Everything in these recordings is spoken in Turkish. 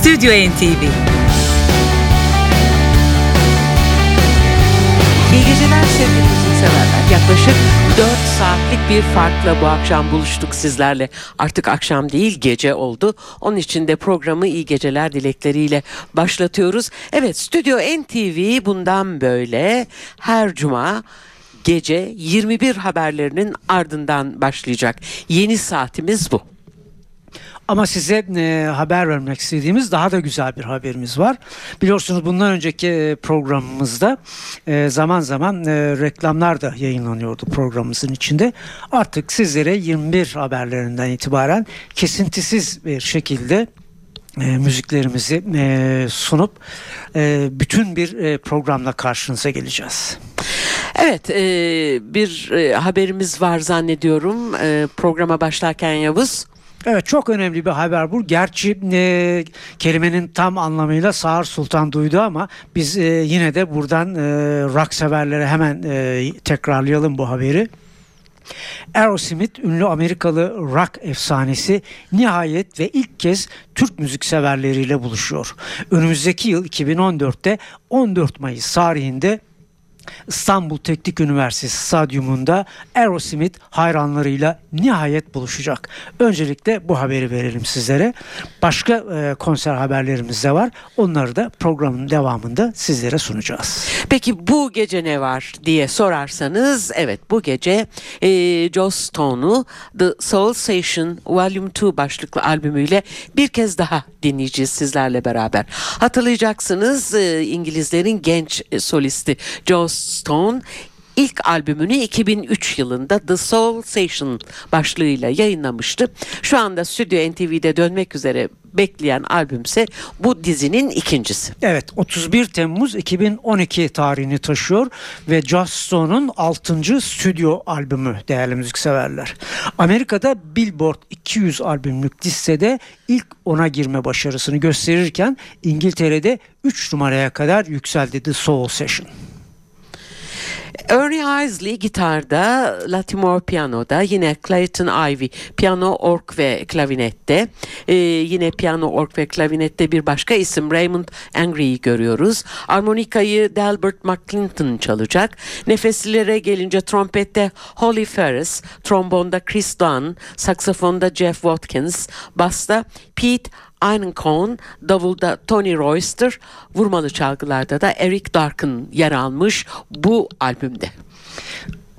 Stüdyo NTV İyi geceler sevgili müzikseverler. Yaklaşık 4 saatlik bir farkla bu akşam buluştuk sizlerle. Artık akşam değil gece oldu. Onun için de programı iyi geceler dilekleriyle başlatıyoruz. Evet Stüdyo NTV bundan böyle her cuma gece 21 haberlerinin ardından başlayacak. Yeni saatimiz bu. Ama size e, haber vermek istediğimiz daha da güzel bir haberimiz var. Biliyorsunuz bundan önceki e, programımızda e, zaman zaman e, reklamlar da yayınlanıyordu programımızın içinde. Artık sizlere 21 haberlerinden itibaren kesintisiz bir şekilde e, müziklerimizi e, sunup e, bütün bir e, programla karşınıza geleceğiz. Evet e, bir e, haberimiz var zannediyorum e, programa başlarken Yavuz. Evet çok önemli bir haber bu. Gerçi e, kelimenin tam anlamıyla Sağır Sultan duydu ama biz e, yine de buradan e, rock severlere hemen e, tekrarlayalım bu haberi. Aerosmith ünlü Amerikalı rock efsanesi nihayet ve ilk kez Türk müzik severleriyle buluşuyor. Önümüzdeki yıl 2014'te 14 Mayıs tarihinde İstanbul Teknik Üniversitesi stadyumunda Aerosmith hayranlarıyla nihayet buluşacak. Öncelikle bu haberi verelim sizlere. Başka e, konser haberlerimiz de var. Onları da programın devamında sizlere sunacağız. Peki bu gece ne var diye sorarsanız evet bu gece e, Joss Stone'u The Soul Station Volume 2 başlıklı albümüyle bir kez daha dinleyeceğiz sizlerle beraber. Hatırlayacaksınız e, İngilizlerin genç e, solisti Joss Stone ilk albümünü 2003 yılında The Soul Station başlığıyla yayınlamıştı. Şu anda Stüdyo NTV'de dönmek üzere bekleyen albümse bu dizinin ikincisi. Evet 31 Temmuz 2012 tarihini taşıyor ve Joss Stone'un 6. stüdyo albümü değerli müzikseverler. Amerika'da Billboard 200 albümlük listede ilk ona girme başarısını gösterirken İngiltere'de 3 numaraya kadar yükseldi The Soul Session. Ernie Isley gitarda, Latimore piyanoda, yine Clayton Ivy piyano, ork ve klavinette. Ee, yine piyano, ork ve klavinette bir başka isim Raymond Angry'i görüyoruz. Armonikayı Delbert McClinton çalacak. Nefeslilere gelince trompette Holly Ferris, trombonda Chris Dunn, saksafonda Jeff Watkins, basta Pete Einenkorn, davulda Tony Royster, vurmalı çalgılarda da Eric Darkin yer almış bu albümde.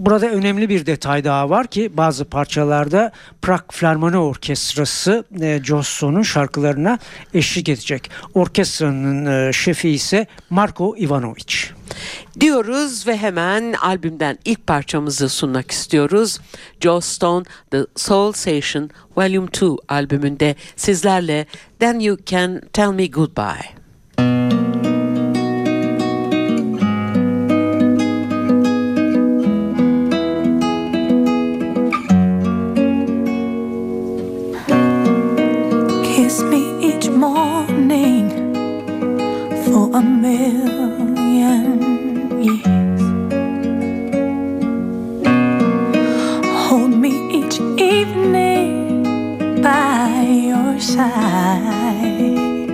Burada önemli bir detay daha var ki bazı parçalarda Prag Filarmoni Orkestrası e, Josson'un şarkılarına eşlik edecek. Orkestranın e, şefi ise Marko Ivanovic. Diyoruz ve hemen albümden ilk parçamızı sunmak istiyoruz. Joe Stone The Soul Station Volume 2 albümünde sizlerle Then You Can Tell Me Goodbye. A million years. Hold me each evening by your side.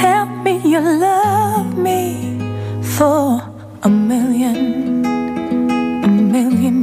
Tell me you love me for a million, a million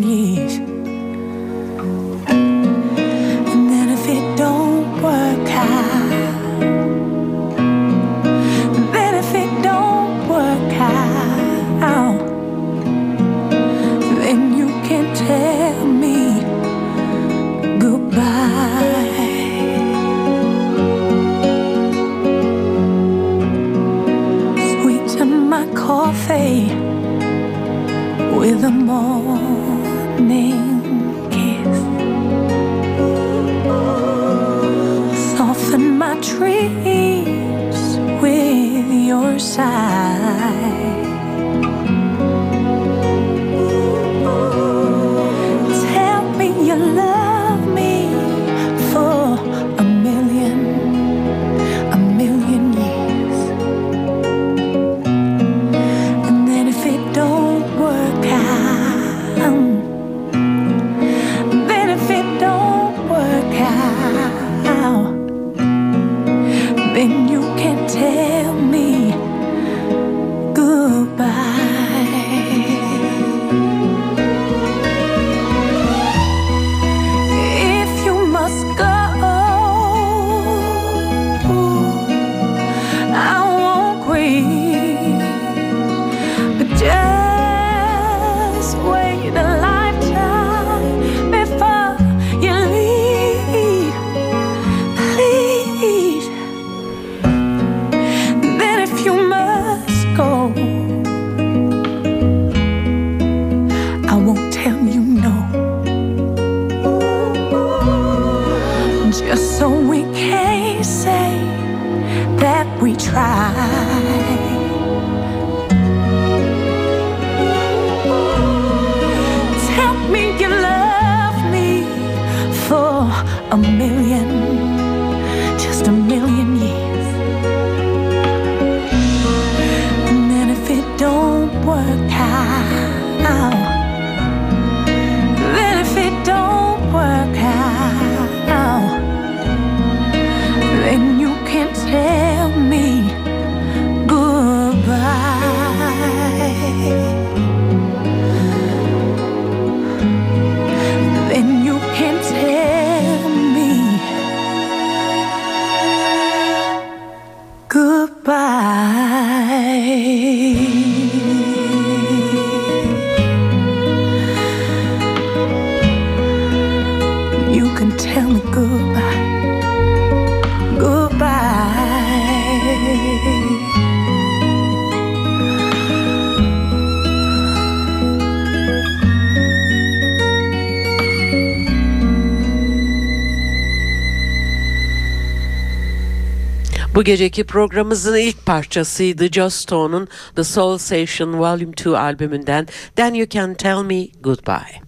geceki programımızın ilk parçasıydı Joss Stone'un The Soul Station Volume 2 albümünden Then You Can Tell Me Goodbye.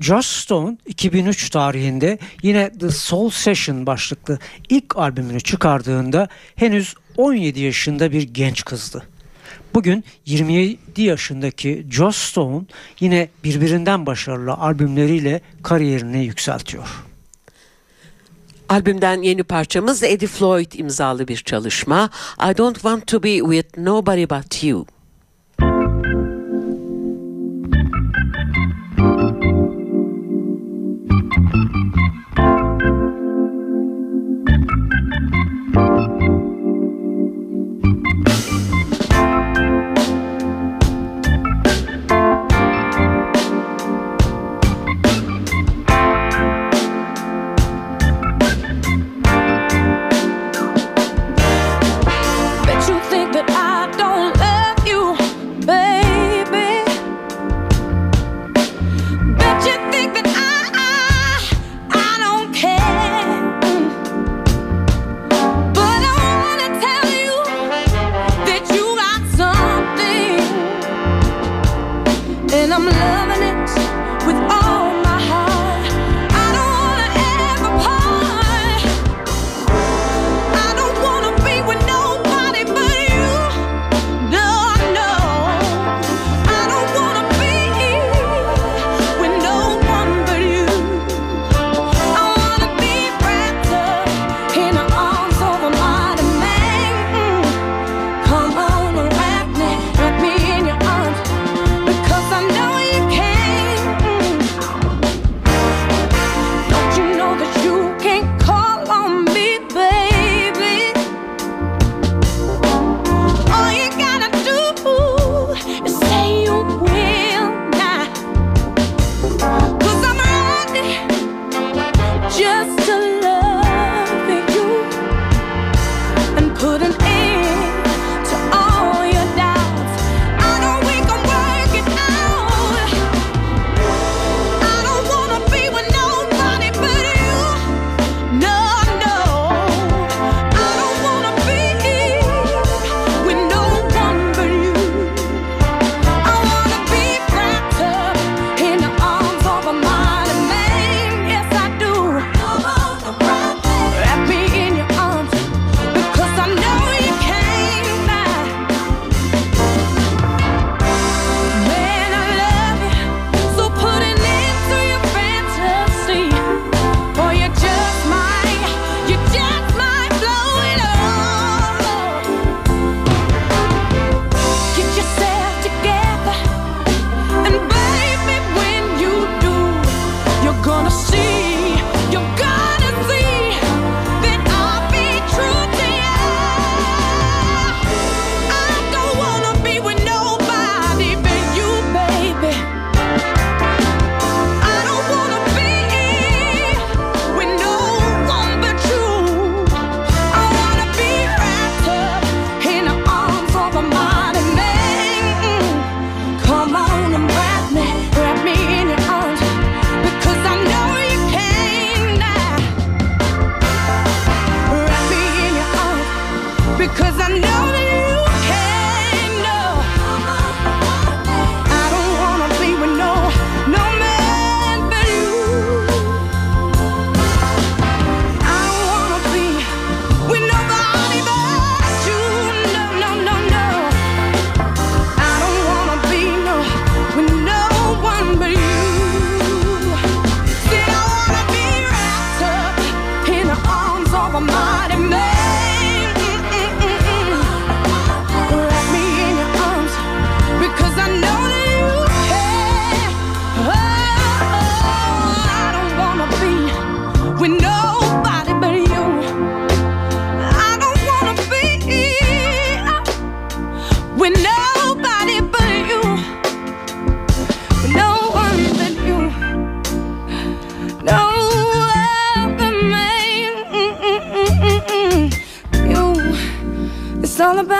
Joss Stone 2003 tarihinde yine The Soul Session başlıklı ilk albümünü çıkardığında henüz 17 yaşında bir genç kızdı. Bugün 27 yaşındaki Joss Stone yine birbirinden başarılı albümleriyle kariyerini yükseltiyor. Albümden yeni parçamız Eddie Floyd imzalı bir çalışma I Don't Want To Be With Nobody But You.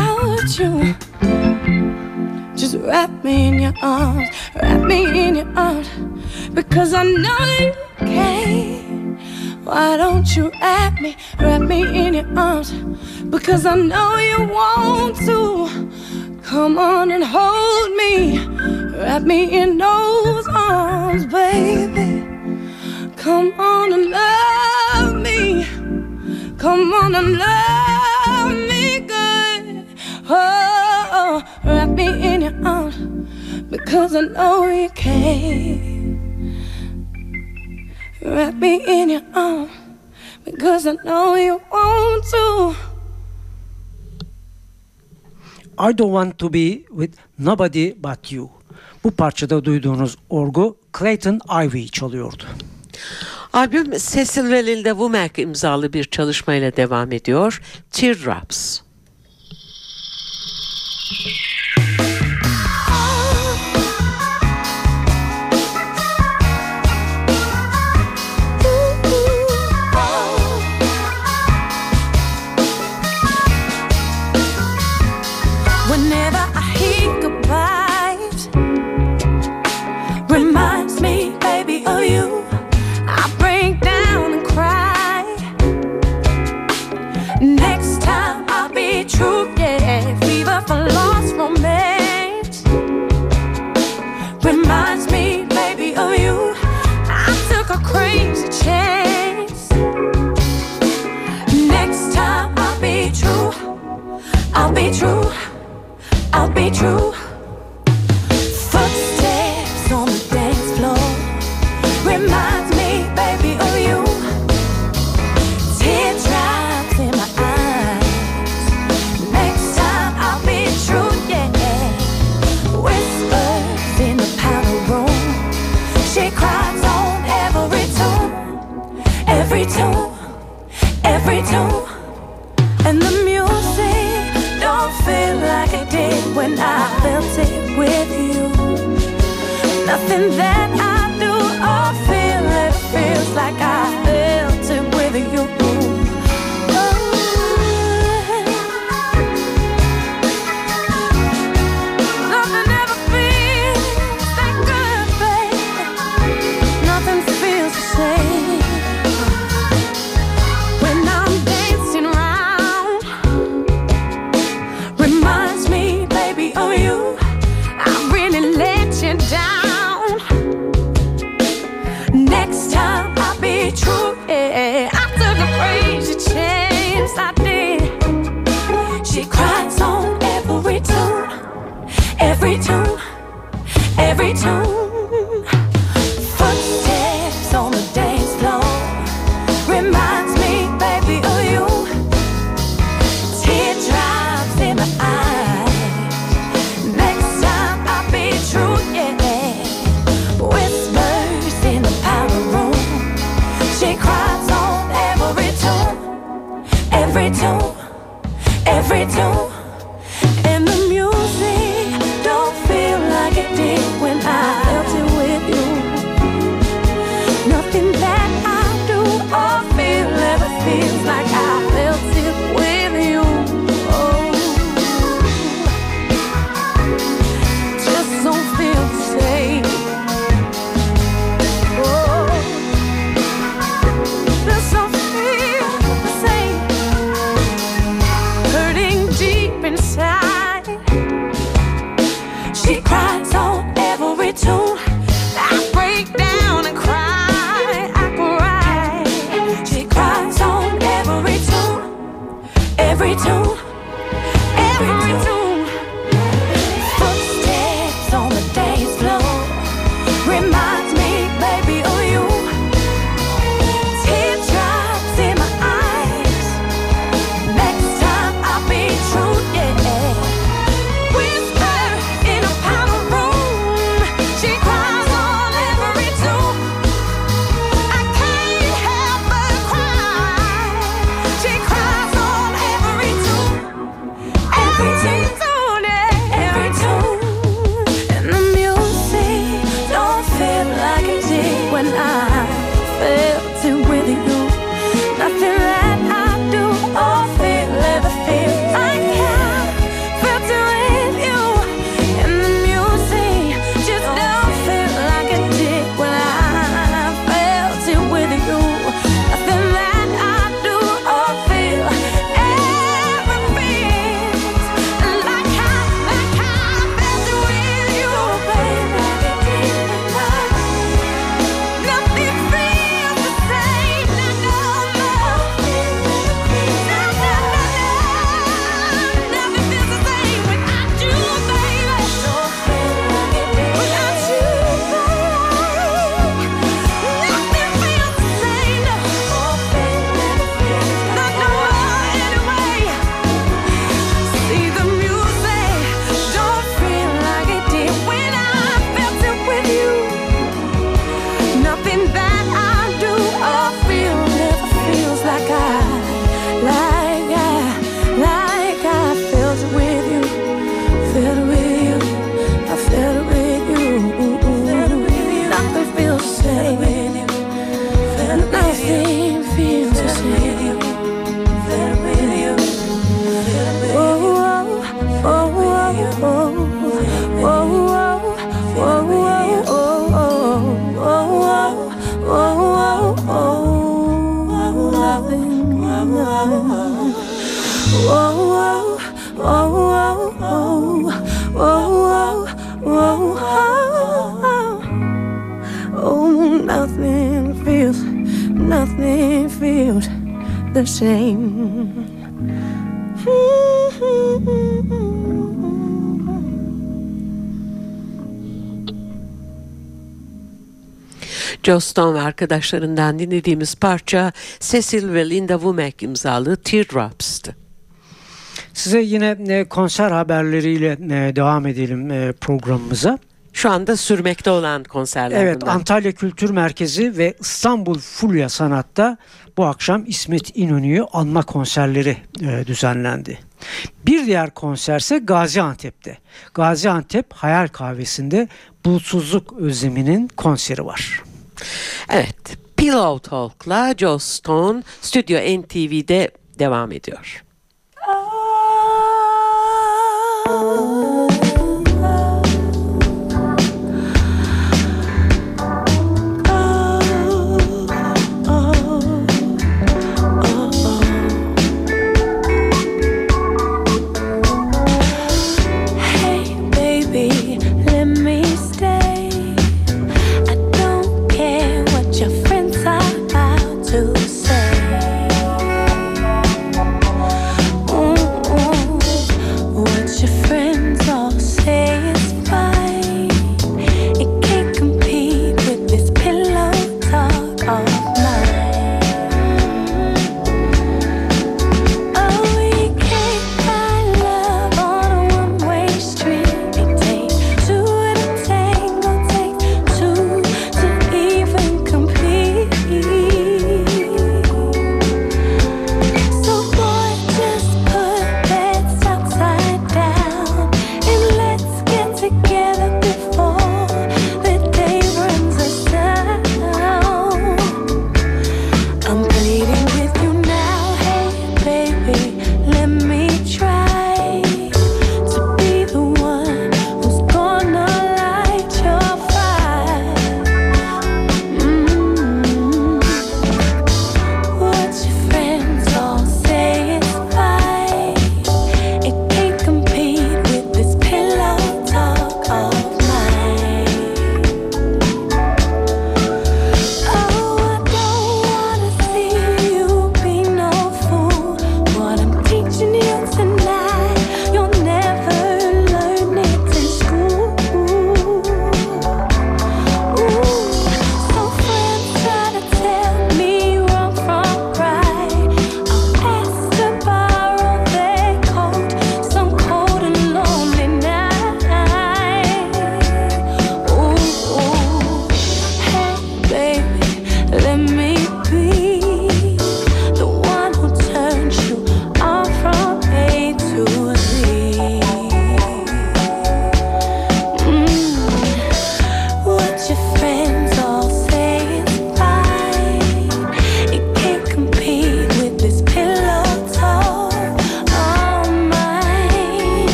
About you. Just wrap me in your arms, wrap me in your arms, because I know you can. Why don't you wrap me, wrap me in your arms, because I know you want to. Come on and hold me, wrap me in those arms, baby. Come on and love me, come on and love. Oh, wrap me in your arms because I know you can. Wrap me in your arms because I know you want to. I don't want to be with nobody but you. Bu parçada duyduğunuz orgu Clayton Ivy çalıyordu. Albüm Cecil ve Linda Womack imzalı bir çalışmayla devam ediyor. Teardrops. Thank you. true. Nothing feels the same. Joe Stone ve arkadaşlarından dinlediğimiz parça Cecil ve Linda Womack imzalı Teardrops'tı. Size yine e, konser haberleriyle e, devam edelim e, programımıza. Şu anda sürmekte olan konserler Evet bunlar. Antalya Kültür Merkezi ve İstanbul Fulya Sanat'ta bu akşam İsmet İnönü'yü anma konserleri e, düzenlendi. Bir diğer konserse Gaziantep'te. Gaziantep Hayal Kahvesi'nde Bulutsuzluk Özlemi'nin konseri var. Evet, Pillow Talk'la Joe Stone Stüdyo NTV'de devam ediyor.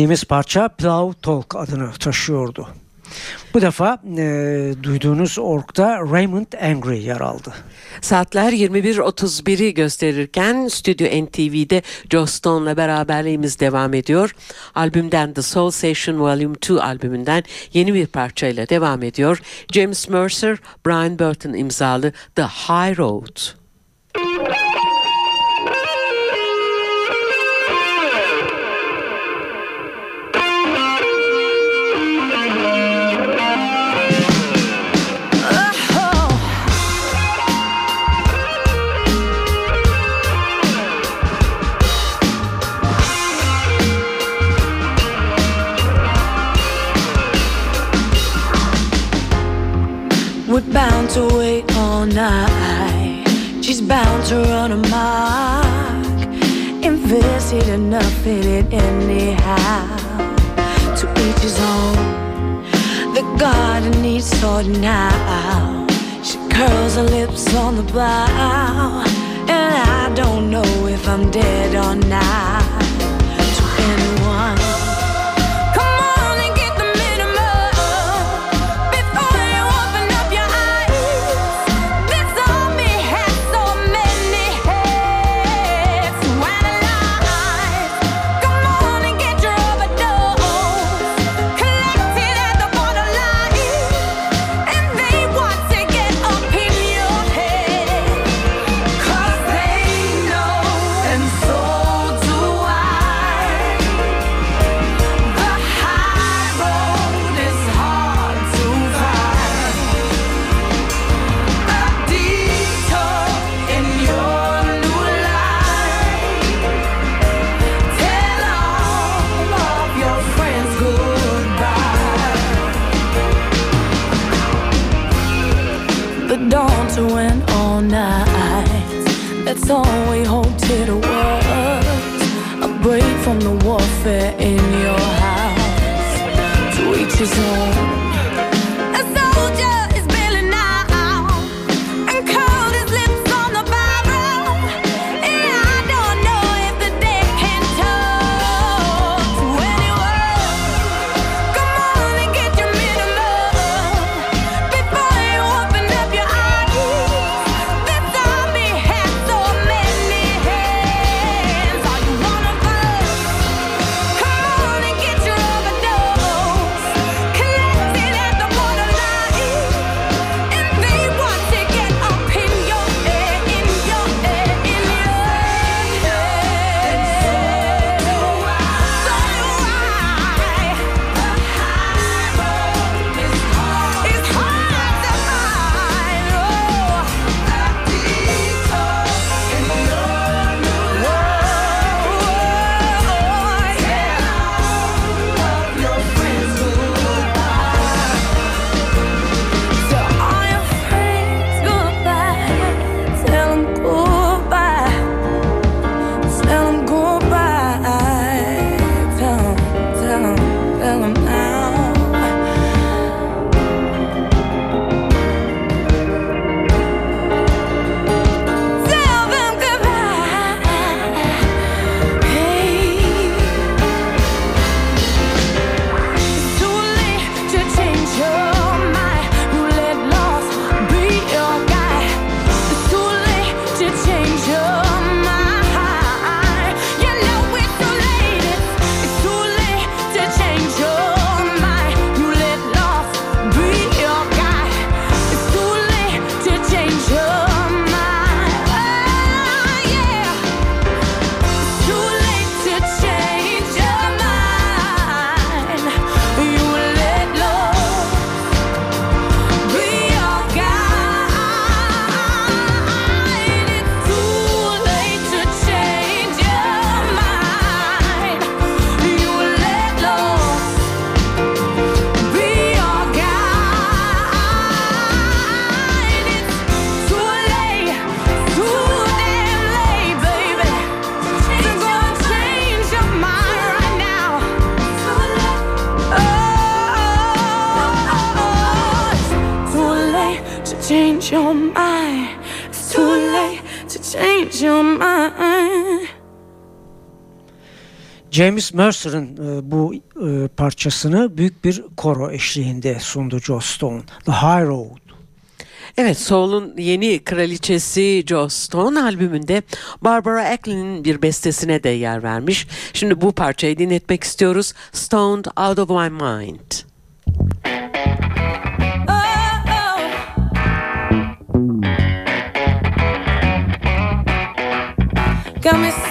dinlediğimiz parça Plow Talk adını taşıyordu. Bu defa e, duyduğunuz orkta Raymond Angry yer aldı. Saatler 21.31'i gösterirken Stüdyo NTV'de Joe Stone'la beraberliğimiz devam ediyor. Albümden The Soul Session Volume 2 albümünden yeni bir parçayla devam ediyor. James Mercer, Brian Burton imzalı The High Road. We're bound to wait all night. She's bound to run a mark. Invested enough in it anyhow. To each his own. The garden needs sorting out. She curls her lips on the brow, And I don't know if I'm dead or not. James Mercer'ın e, bu e, parçasını büyük bir koro eşliğinde sundu Joe Stone. The High Road. Evet, Soul'un yeni kraliçesi Jo Stone albümünde Barbara Acklin'in bir bestesine de yer vermiş. Şimdi bu parçayı dinletmek istiyoruz. Stoned Out of My Mind. Got me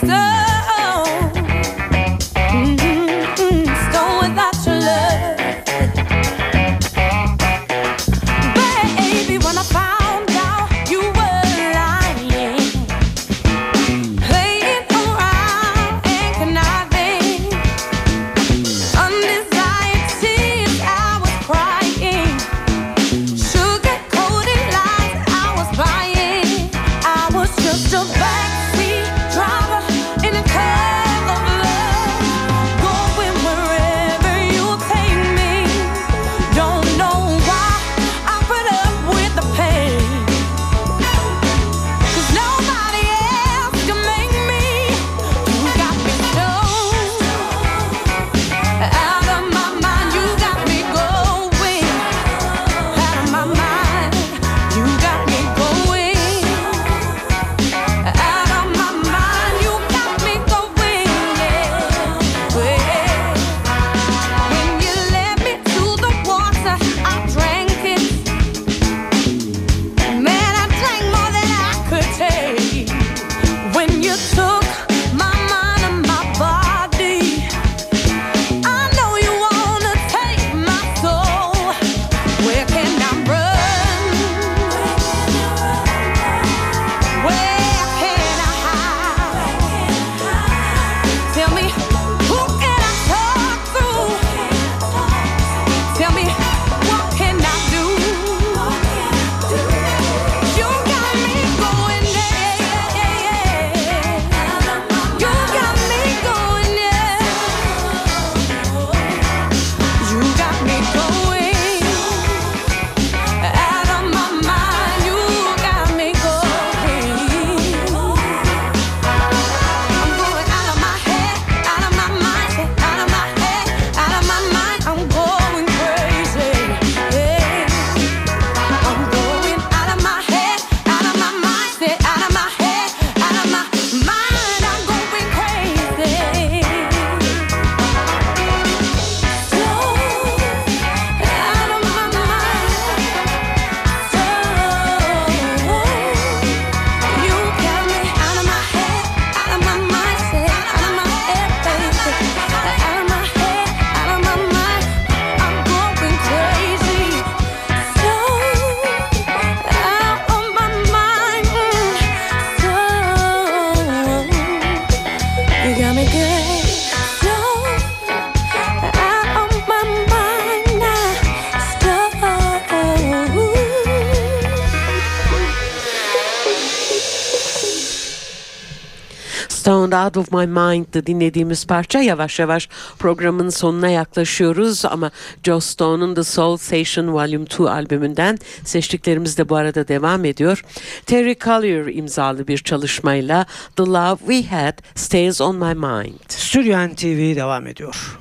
Out of My Mind'dı dinlediğimiz parça. Yavaş yavaş programın sonuna yaklaşıyoruz ama Joe Stone'un The Soul Station Volume 2 albümünden seçtiklerimiz de bu arada devam ediyor. Terry Collier imzalı bir çalışmayla The Love We Had Stays On My Mind. Stüdyo NTV devam ediyor.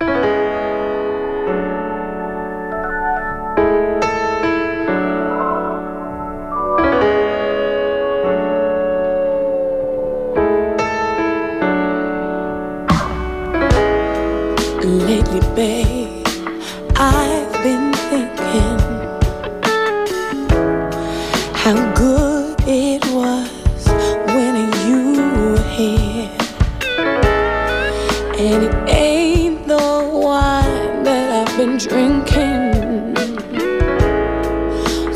Müzik Lately, babe, I've been thinking how good it was when you were here. And it ain't the wine that I've been drinking.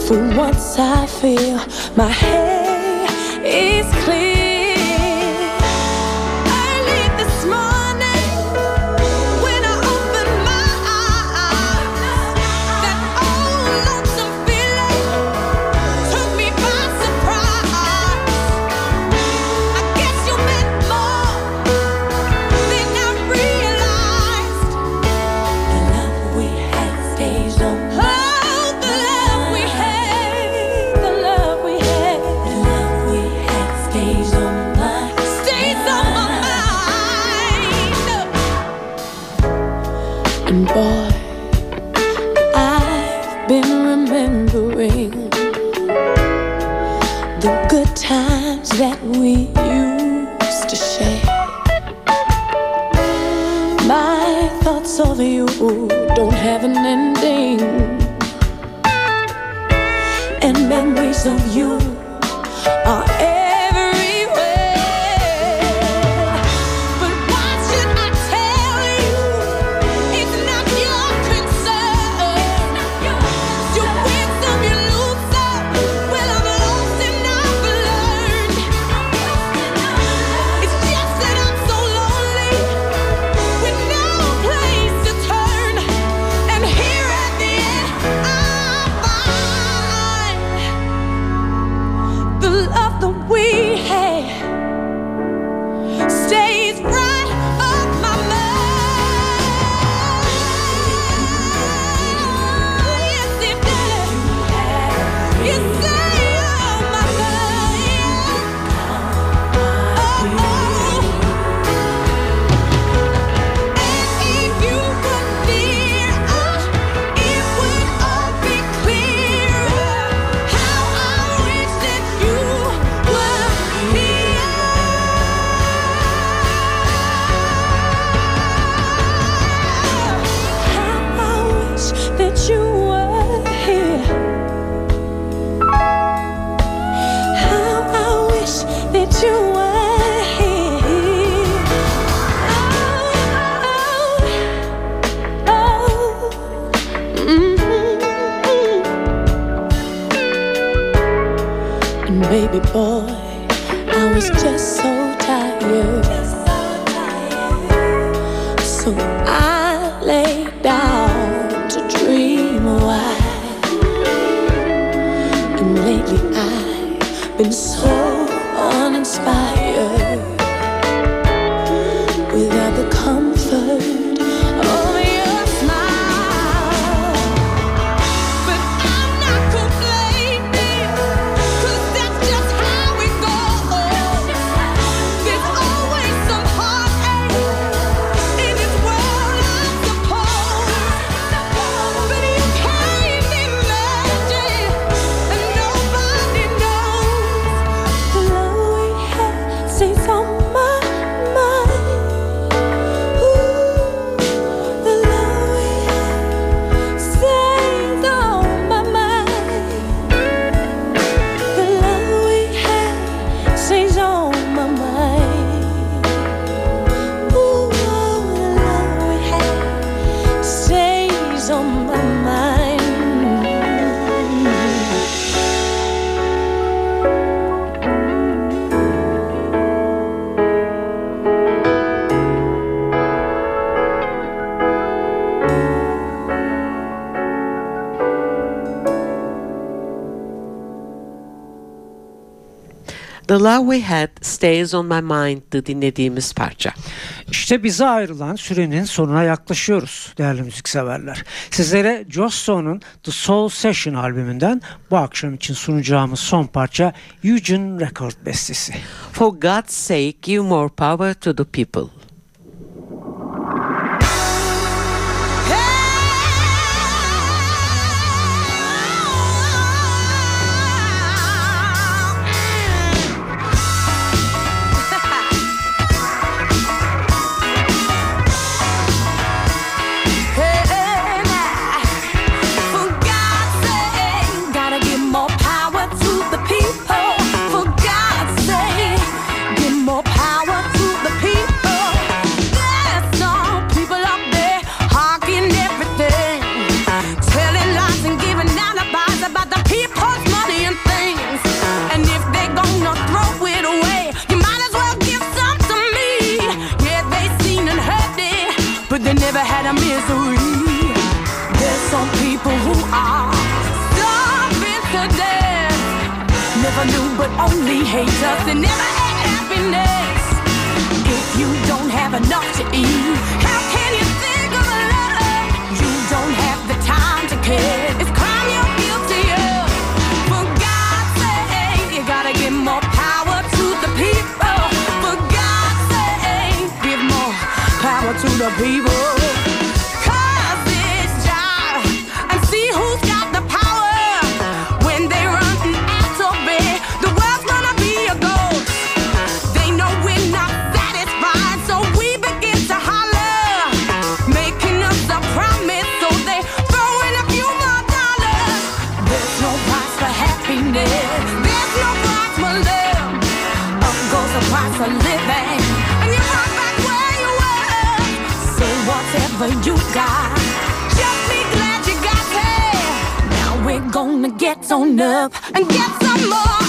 For once I feel my head. an ending. And memories of you. Love We Had Stays On My Mind'dı dinlediğimiz parça. İşte bize ayrılan sürenin sonuna yaklaşıyoruz değerli müzikseverler. Sizlere Josso'nun The Soul Session albümünden bu akşam için sunacağımız son parça Eugene Record bestesi. For God's sake give more power to the people. never-ending happiness. If you don't have enough to eat, how can you think of? You don't have the time to care. Crime you're guilty of. You gotta give more power to the people. Give more power to the people. gonna get on up and get some more.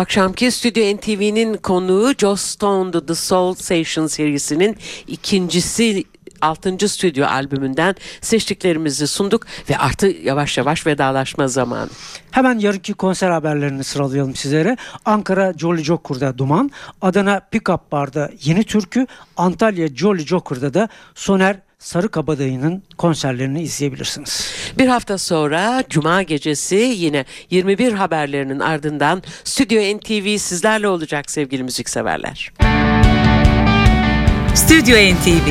akşamki Stüdyo NTV'nin konuğu Joss Stone'da The Soul Session serisinin ikincisi 6. stüdyo albümünden seçtiklerimizi sunduk ve artık yavaş yavaş vedalaşma zamanı. Hemen yarınki konser haberlerini sıralayalım sizlere. Ankara Jolly Joker'da Duman, Adana Pickup Bar'da Yeni Türkü, Antalya Jolly Joker'da da Soner Sarı Kabadayı'nın konserlerini izleyebilirsiniz. Bir hafta sonra Cuma gecesi yine 21 haberlerinin ardından Stüdyo NTV sizlerle olacak sevgili müzikseverler. Stüdyo NTV